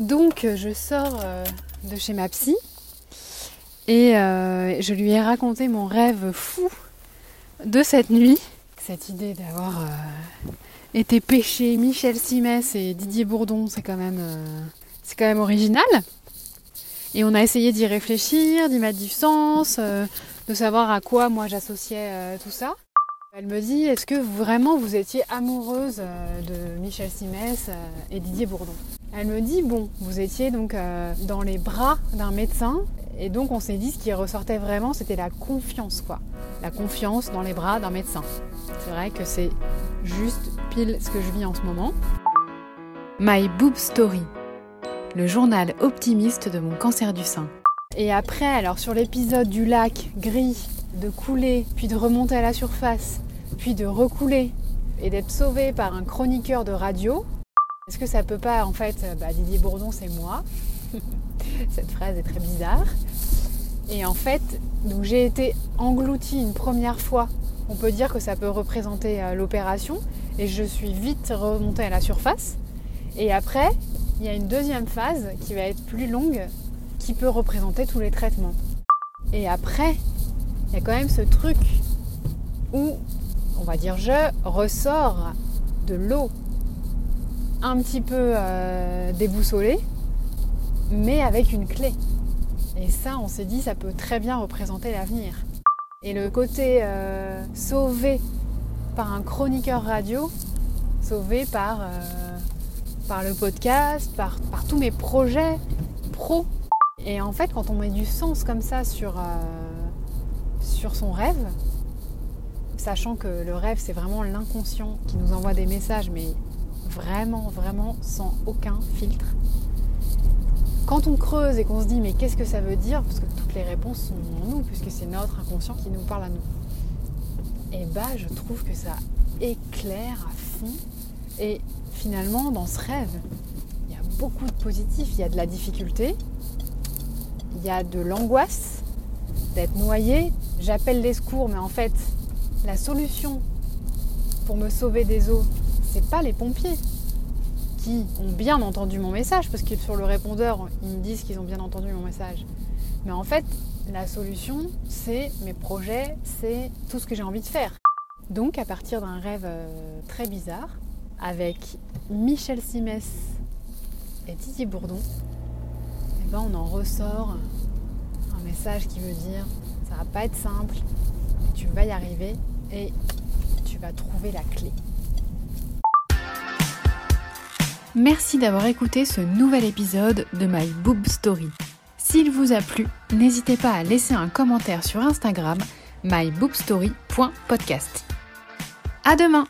Donc je sors euh, de chez ma psy et euh, je lui ai raconté mon rêve fou de cette nuit. Cette idée d'avoir euh, été pêché Michel Simès et Didier Bourdon, c'est quand même, c'est quand même original. Et on a essayé d'y réfléchir, d'y mettre du sens, de savoir à quoi moi j'associais tout ça. Elle me dit, est-ce que vraiment vous étiez amoureuse de Michel Simès et Didier Bourdon? Elle me dit bon, vous étiez donc euh, dans les bras d'un médecin et donc on s'est dit ce qui ressortait vraiment c'était la confiance quoi. La confiance dans les bras d'un médecin. C'est vrai que c'est juste pile ce que je vis en ce moment. My Boob Story, le journal optimiste de mon cancer du sein. Et après, alors sur l'épisode du lac gris, de couler, puis de remonter à la surface, puis de recouler et d'être sauvé par un chroniqueur de radio, est-ce que ça peut pas, en fait, euh, bah, Didier Bourdon, c'est moi Cette phrase est très bizarre. Et en fait, donc j'ai été engloutie une première fois. On peut dire que ça peut représenter euh, l'opération. Et je suis vite remontée à la surface. Et après, il y a une deuxième phase qui va être plus longue, qui peut représenter tous les traitements. Et après, il y a quand même ce truc où, va dire, je ressors de l'eau un petit peu euh, déboussolé, mais avec une clé. Et ça, on s'est dit, ça peut très bien représenter l'avenir. Et le côté euh, sauvé par un chroniqueur radio, sauvé par, euh, par le podcast, par, par, tous mes projets pro. Et en fait, quand on met du sens comme ça sur, sur son rêve, sachant que le rêve, c'est vraiment l'inconscient qui nous envoie des messages, mais vraiment, vraiment sans aucun filtre. Quand on creuse et qu'on se dit mais qu'est-ce que ça veut dire, parce que toutes les réponses sont en nous, puisque c'est notre inconscient qui nous parle à nous, et bah je trouve que ça éclaire à fond. Et finalement, dans ce rêve, il y a beaucoup de positifs, il y a de la difficulté, il y a de l'angoisse d'être noyé. J'appelle les secours, mais en fait, la solution pour me sauver des eaux, c'est pas les pompiers qui ont bien entendu mon message, parce que sur le répondeur, ils me disent qu'ils ont bien entendu mon message. Mais en fait, la solution, c'est mes projets, c'est tout ce que j'ai envie de faire. Donc, à partir d'un rêve euh, très bizarre, avec Michel Simès et Didier Bourdon, eh ben, on en ressort un message qui veut dire ça va pas être simple, tu vas y arriver et tu vas trouver la clé. Merci d'avoir écouté ce nouvel épisode de My Boob Story. S'il vous a plu, n'hésitez pas à laisser un commentaire sur Instagram myboobstory.podcast. À demain!